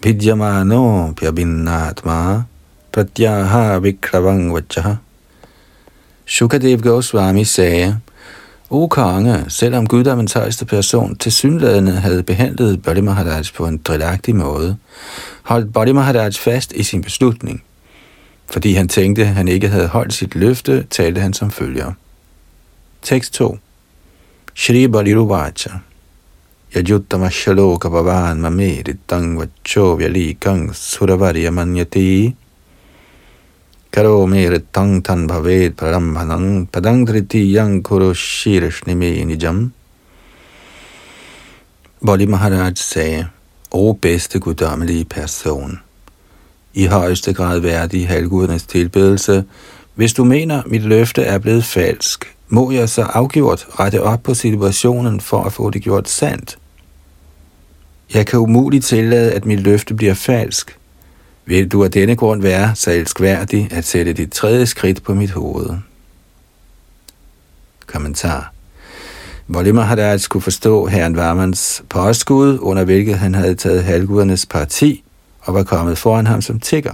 vidyamano pyabhinnatma pratyaha vikravang vachaha Shukadev Goswami sagde, O konge, selvom guddommens højeste person til synlædende havde behandlet Bali Maharaj på en drilagtig måde, holdt Bali Maharaj fast i sin beslutning. Fordi han tænkte, at han ikke havde holdt sit løfte, talte han som følger. Tekst 2 Shri Bali Ruvacha Yajuttama Shaloka Bhavan Mamirittang Vacho Likang Suravarya Manyati Karo Merittang Tan bhavet Parambhanang Padang Driti Yang Kuru Shirishnime Nijam Bali Maharaj sagde, O bedste guddommelige person, i højeste grad værdig halvgudernes tilbedelse, hvis du mener, mit løfte er blevet falsk, må jeg så afgjort rette op på situationen for at få det gjort sandt. Jeg kan umuligt tillade, at mit løfte bliver falsk. Vil du af denne grund være så elskværdig at sætte dit tredje skridt på mit hoved? Kommentar. Volimar havde altså skulle forstå herren Varmans påskud, under hvilket han havde taget halvgudernes parti og var kommet foran ham som tigger.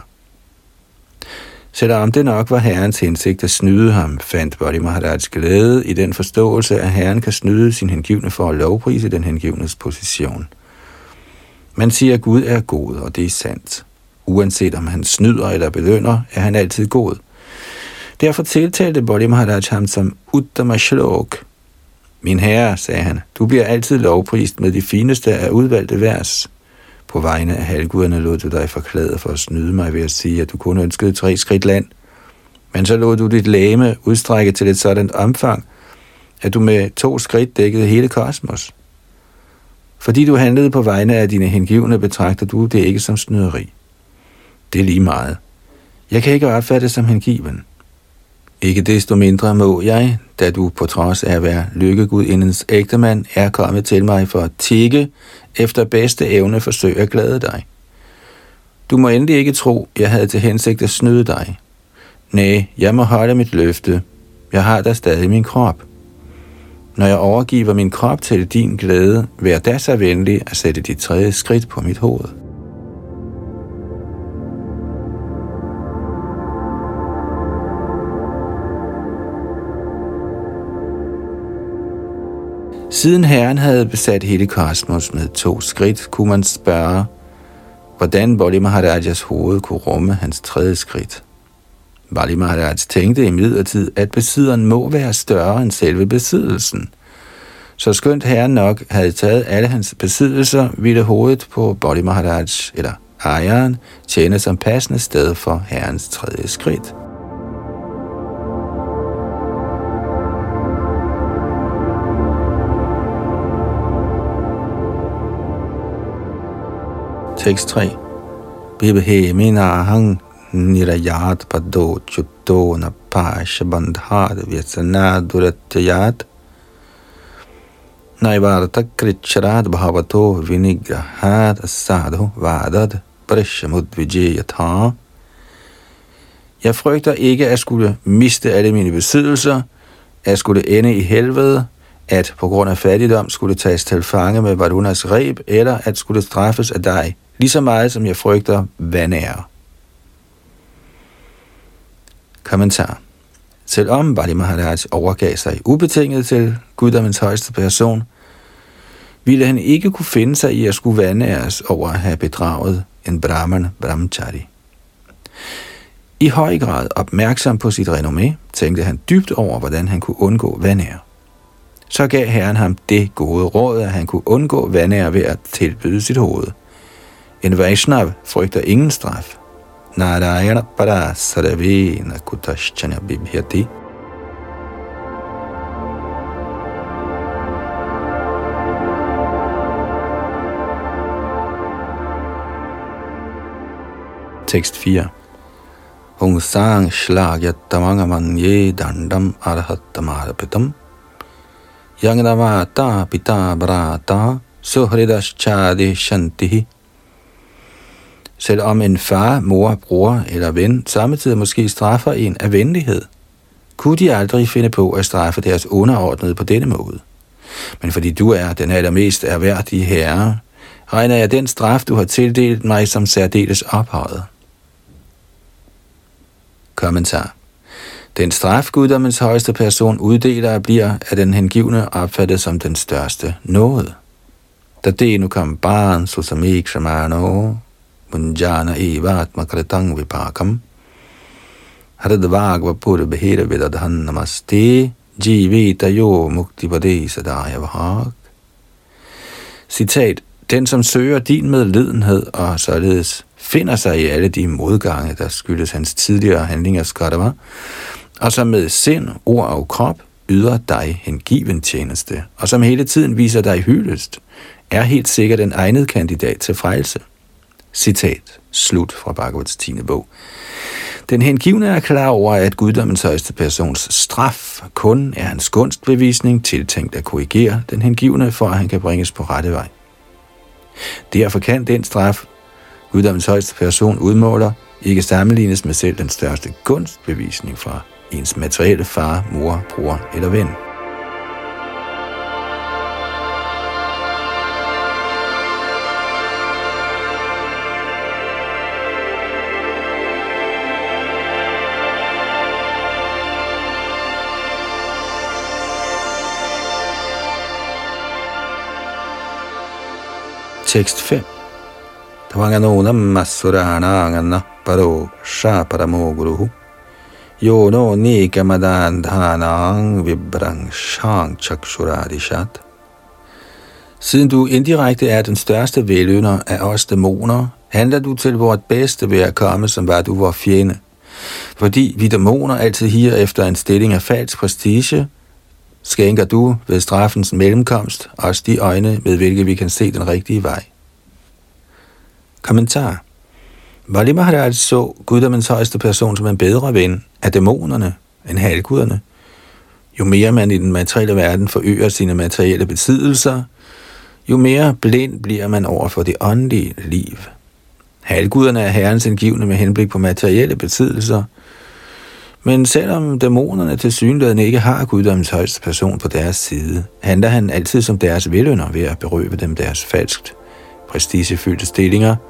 Selvom det nok var herrens hensigt at snyde ham, fandt Bodhi Maharaj glæde i den forståelse, at herren kan snyde sin hengivne for at lovprise den hengivnes position. Man siger, at Gud er god, og det er sandt. Uanset om han snyder eller belønner, er han altid god. Derfor tiltalte Bodhi Maharaj ham som Uttama Shlok. Min herre, sagde han, du bliver altid lovprist med de fineste af udvalgte vers. På vegne af halvguderne lod du dig forklæde for at snyde mig ved at sige, at du kun ønskede tre skridt land. Men så lod du dit læme udstrække til et sådan omfang, at du med to skridt dækkede hele kosmos. Fordi du handlede på vegne af dine hengivne, betragter du det ikke som snyderi. Det er lige meget. Jeg kan ikke opfatte som hengiven. Ikke desto mindre må jeg, da du på trods af at være lykkegudindens ægtemand, er kommet til mig for at tikke efter bedste evne forsøge at glæde dig. Du må endelig ikke tro, jeg havde til hensigt at snyde dig. Nej, jeg må holde mit løfte. Jeg har da stadig min krop. Når jeg overgiver min krop til din glæde, vær da så venlig at sætte dit tredje skridt på mit hoved. Siden Herren havde besat hele kosmos med to skridt, kunne man spørge, hvordan Bali Maharajas hoved kunne rumme hans tredje skridt. Bali Maharaj tænkte imidlertid, at besidderen må være større end selve besiddelsen. Så skønt herren nok havde taget alle hans besiddelser, ville hovedet på Bali Maharaj, eller ejeren, tjene som passende sted for herrens tredje skridt. Tekst 3. Bibhe minahang nirayat pado chutto na pasha bandhad vyasana duratyayat naivarta kricharat bhavato vinigrahat sadhu vadat parishamudvijayatha Jeg frygter ikke at skulle miste alle mine besiddelser, at skulle ende i helvede, at på grund af fattigdom skulle tages til fange med Varunas reb, eller at skulle straffes af dig, lige så meget som jeg frygter vandære. Kommentar. Selvom Bali Maharaj overgav sig ubetinget til guddommens højeste person, ville han ikke kunne finde sig i at skulle vandæres over at have bedraget en brahman brahmachari. I høj grad opmærksom på sit renommé, tænkte han dybt over, hvordan han kunne undgå vandære. Så gav herren ham det gode råd, at han kunne undgå vandære ved at tilbyde sit hoved. En Vaishnav frygter ingen straf. Narayana para sarvena kutaschanya bibhyati. Tekst 4 Hung sang shlagyattamanga dandam arhattamarapitam Yangnavata pita brata suhridaschadi shantihi Selvom en far, mor, bror eller ven samtidig måske straffer en af venlighed, kunne de aldrig finde på at straffe deres underordnede på denne måde. Men fordi du er den allermest erhverdige herre, regner jeg den straf, du har tildelt mig som særdeles ophøjet. Kommentar. Den straf, guddommens højeste person uddeler, bliver af den hengivne opfattet som den største nåde. Da det nu kom barn, så som ikke shamano, munjana makritang vipakam, haradvagva pura behira vedadhan namaste, jivita yo mukti. Citat. Den, som søger din medlidenhed og således finder sig i alle de modgange, der skyldes hans tidligere handlinger, skadava, og som med sind, ord og krop yder dig hengiven tjeneste, og som hele tiden viser dig hyldest, er helt sikkert en egnet kandidat til frelse. Citat. Slut fra Bhagavats 10. bog. Den hengivne er klar over, at guddommens højeste persons straf kun er hans gunstbevisning tiltænkt at korrigere den hengivne, for at han kan bringes på rette vej. Derfor kan den straf, guddommens højeste person udmåler, ikke sammenlignes med selv den største gunstbevisning fra ens materielle far, mor, bror eller ven. Tekst 5 Tvanganonam masurana paro shaparamo guruhu Yono nikamadandhanang vibrang shang chakshuradishat. Siden du indirekte er den største velønder af os dæmoner, handler du til vort bedste ved at komme, som var du vor fjende. Fordi vi dæmoner altid higer efter en stilling af falsk prestige, skænker du ved straffens mellemkomst os de øjne, med hvilke vi kan se den rigtige vej. Kommentar Vali Maharaj så guddommens højeste person som en bedre ven af dæmonerne end halvguderne. Jo mere man i den materielle verden forøger sine materielle besiddelser, jo mere blind bliver man over for det åndelige liv. Halvguderne er herrens indgivende med henblik på materielle besiddelser, men selvom dæmonerne til synligheden ikke har guddommens højeste person på deres side, handler han altid som deres velønder ved at berøve dem deres falskt prestigefyldte stillinger –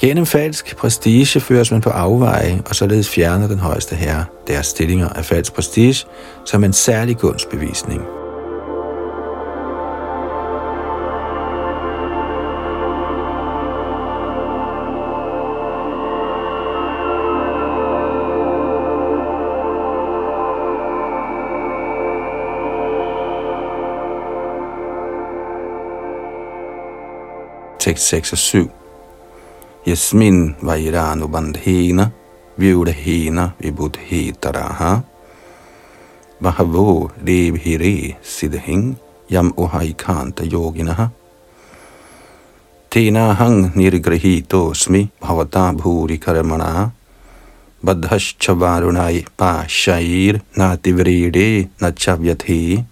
Gennem falsk prestige føres man på afveje, og således fjerner den højeste herre deres stillinger af falsk prestige som en særlig gunstbevisning. Tekst 6 og 7 Yasmin Vairanu Vyudhena Vibudhetaraha Bahavo Devhire, hire, Yam Dev Hire, Siddhing, Yam uhaikanta Yoginaha. Tena hang nirgrihito smi bhavata bhuri karamana badhaschavarunai pa shair nativride nachavyathi.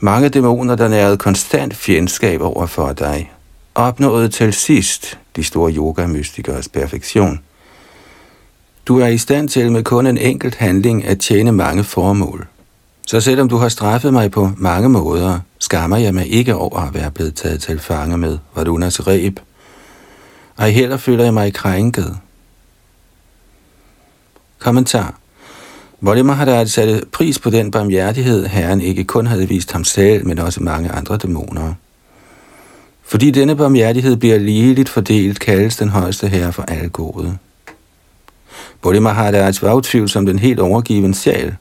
Mange dæmoner, der nærede konstant fjendskab over for dig, opnåede til sidst de store yogamystikers perfektion. Du er i stand til med kun en enkelt handling at tjene mange formål. Så selvom du har straffet mig på mange måder, skammer jeg mig ikke over at være blevet taget til fange med Varunas reb. Ej heller føler jeg mig krænket. Kommentar Volle Maharaj satte pris på den barmhjertighed, Herren ikke kun havde vist ham selv, men også mange andre dæmoner. Fordi denne barmhjertighed bliver ligeligt fordelt, kaldes den højeste herre for alle gode. Bodhi Maharaj var utvivlsom den helt overgiven sjæl,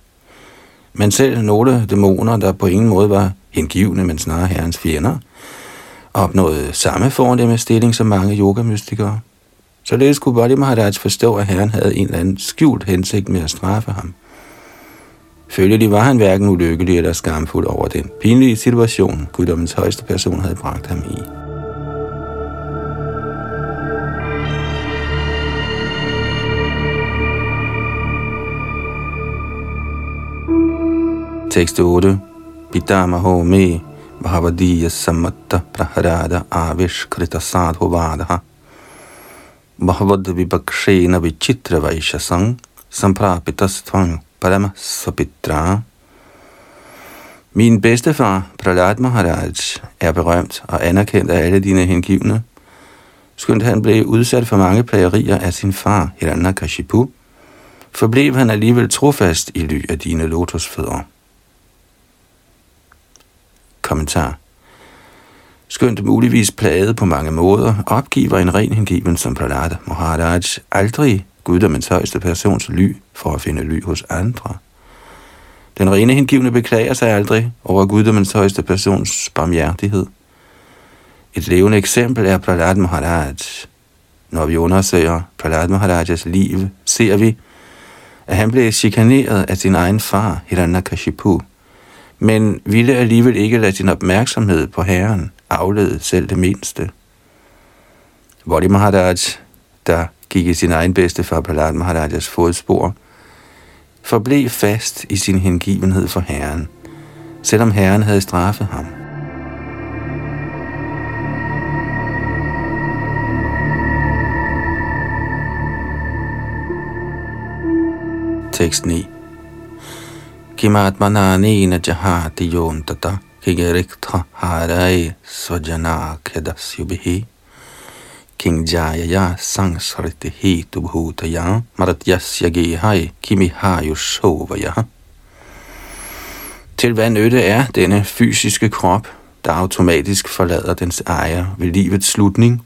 men selv nogle dæmoner, der på ingen måde var hengivne, men snarere herrens fjender, opnåede samme fornemme stilling som mange yogamystikere. Således kunne Bodhi Maharaj forstå, at herren havde en eller anden skjult hensigt med at straffe ham. Følgelig var han hverken ulykkelig eller skamfuld over den pinlige situation, guddommens højeste person havde bragt ham i. Tekst 8. Pitamaho me bhavadiya samatta praharada avishkrita sadhuvadaha bhavad vibakshena vichitra vaishasang Parama Sopitra. Min bedstefar, Pralat Maharaj, er berømt og anerkendt af alle dine hengivne. Skønt han blev udsat for mange plagerier af sin far, Hiranyakashipu, forblev han alligevel trofast i ly af dine lotusfødder. Kommentar Skønt muligvis plaget på mange måder, opgiver en ren hengiven som Prahlad Maharaj aldrig guddommens højeste persons ly for at finde ly hos andre. Den rene hengivne beklager sig aldrig over guddommens højeste persons barmhjertighed. Et levende eksempel er Prahlad Maharaj. Når vi undersøger Prahlad Maharajas liv, ser vi, at han blev chikaneret af sin egen far, Hiranyakashipu, men ville alligevel ikke lade sin opmærksomhed på herren aflede selv det mindste. Vodi Maharaj, der gik i sin egen bedste far Prahlad Maharajas fodspor, forblev fast i sin hengivenhed for Herren, selvom Herren havde straffet ham. Tekst 9 Kimatmananena jahati yontata kigerikta harai svajana kedasyubihi King Jayaya sangsarite hetu bhutaya maratyasya gehai kimihayu shovaya. Til hvad nytte er denne fysiske krop, der automatisk forlader dens ejer ved livets slutning?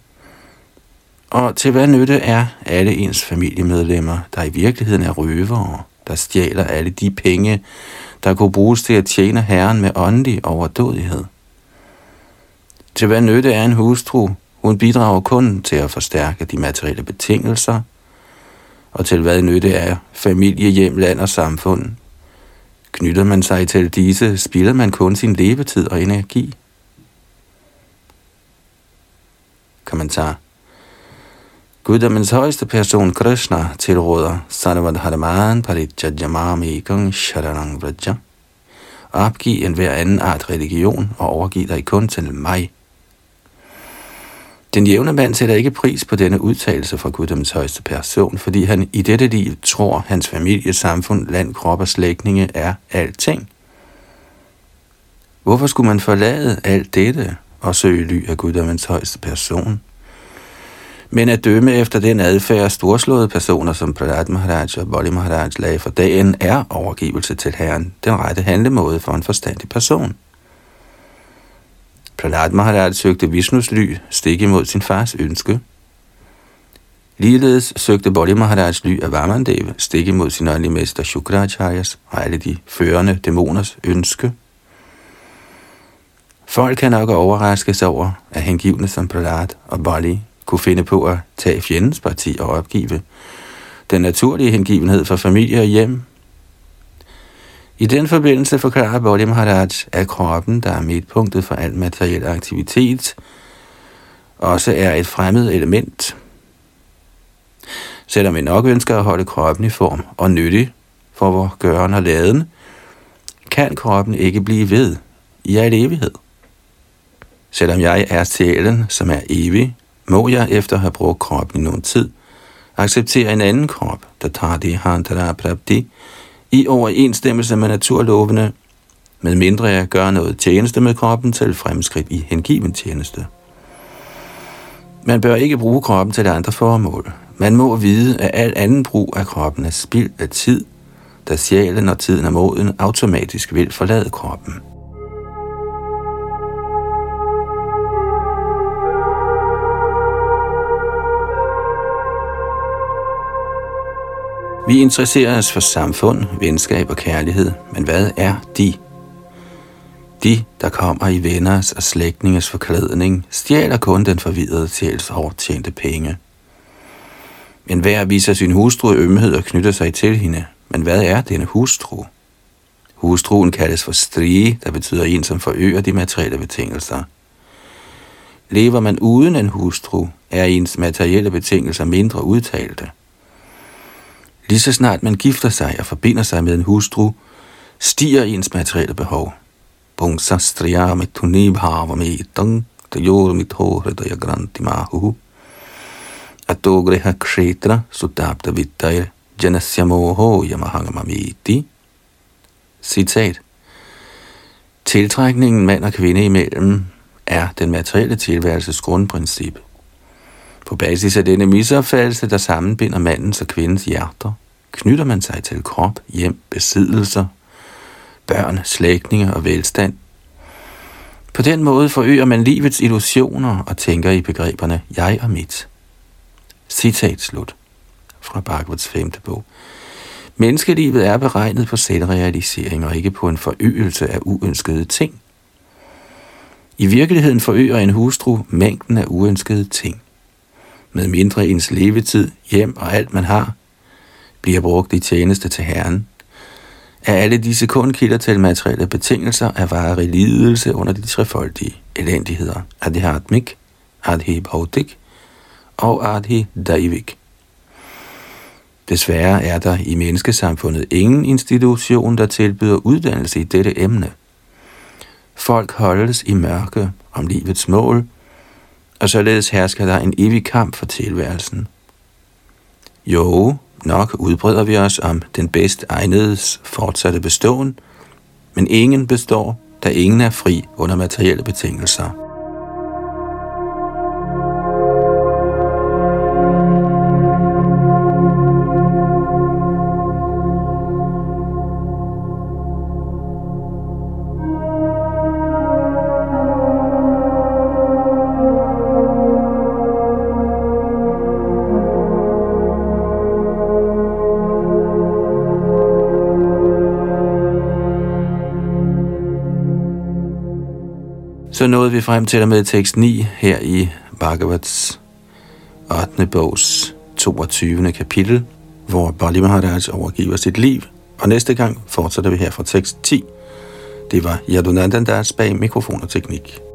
Og til hvad nytte er alle ens familiemedlemmer, der i virkeligheden er røvere, der stjæler alle de penge, der kunne bruges til at tjene Herren med åndelig overdådighed? Til hvad nytte er en hustru, hun bidrager kun til at forstærke de materielle betingelser, og til hvad nytte er familie, hjem, land og samfund. Knytter man sig til disse, spilder man kun sin levetid og energi. Kommentar Guddommens højeste person Krishna tilråder Sarvad Haraman Parijajamami Ekang Sharanang Vraja opgiv en hver anden art religion og overgiv dig kun til mig, den jævne mand sætter ikke pris på denne udtalelse fra Guddoms højeste person, fordi han i dette liv tror, hans familie, samfund, land, krop og slægtninge er alting. Hvorfor skulle man forlade alt dette og søge ly af Guddommens højeste person? Men at dømme efter den adfærd af storslåede personer, som Prahlad Maharaj og Bolli Maharaj lagde for dagen, er overgivelse til Herren den rette handlemåde for en forstandig person. Prahlad Maharaj søgte Vishnus ly stik imod sin fars ønske. Ligeledes søgte Bodhi Maharaj ly af Vamandeva stik imod sin åndelige mester Shukracharyas og alle de førende dæmoners ønske. Folk kan nok overraskes over, at hengivne som Prahlad og Bodhi kunne finde på at tage fjendens parti og opgive den naturlige hengivenhed for familie og hjem, i den forbindelse forklarer Bodhim Haraj, at kroppen, der er midtpunktet for al materiel aktivitet, også er et fremmed element. Selvom vi nok ønsker at holde kroppen i form og nyttig for vores gøren og laden, kan kroppen ikke blive ved i al evighed. Selvom jeg er sjælen, som er evig, må jeg efter at have brugt kroppen i nogen tid, acceptere en anden krop, der tager det hantara prabdi, i overensstemmelse med naturlovene, med mindre jeg gør noget tjeneste med kroppen til fremskridt i hengiven tjeneste. Man bør ikke bruge kroppen til andre formål. Man må vide, at al anden brug af kroppen er spild af tid, da sjælen, når tiden er moden, automatisk vil forlade kroppen. Vi interesserer os for samfund, venskab og kærlighed, men hvad er de? De, der kommer i venners og slægtninges forklædning, stjæler kun den forvidrede sjæls hårdt tjente penge. En hver viser sin hustru ømhed og knytter sig til hende. Men hvad er denne hustru? Hustruen kaldes for strige, der betyder en, som forøger de materielle betingelser. Lever man uden en hustru, er ens materielle betingelser mindre udtalte. Lige så snart man gifter sig og forbinder sig med en hustru, stiger ens materielle behov. Pungsa striya med tunibhava med tang, der yor mit hore, der jeg granti mahu. Atogreha kshetra sudabda vittair janasya moho yamahangamamiti. Citat. Tiltrækningen mand og kvinde imellem er den materielle tilværelses grundprincip. På basis af denne misopfattelse, der sammenbinder mandens og kvindens hjerter, knytter man sig til krop, hjem, besiddelser, børn, slægtninge og velstand. På den måde forøger man livets illusioner og tænker i begreberne jeg og mit. Citat slut fra Bhagavats femte bog. Menneskelivet er beregnet på selvrealisering og ikke på en forøgelse af uønskede ting. I virkeligheden forøger en hustru mængden af uønskede ting med mindre ens levetid, hjem og alt man har, bliver brugt i tjeneste til Herren, er alle disse kun kilder til materielle betingelser af varig lidelse under de trefoldige elendigheder, adhihatmik, adhi bhautik og adhi daivik. Desværre er der i menneskesamfundet ingen institution, der tilbyder uddannelse i dette emne. Folk holdes i mørke om livets mål – og således hersker der en evig kamp for tilværelsen. Jo, nok udbreder vi os om den bedst egnedes fortsatte beståen, men ingen består, da ingen er fri under materielle betingelser. Nåede vi frem til med tekst 9 her i Bhagavats 8. bogs 22. kapitel, hvor Bali Maharaj overgiver sit liv. Og næste gang fortsætter vi her fra tekst 10. Det var Yadunandandas bag mikrofon og teknik.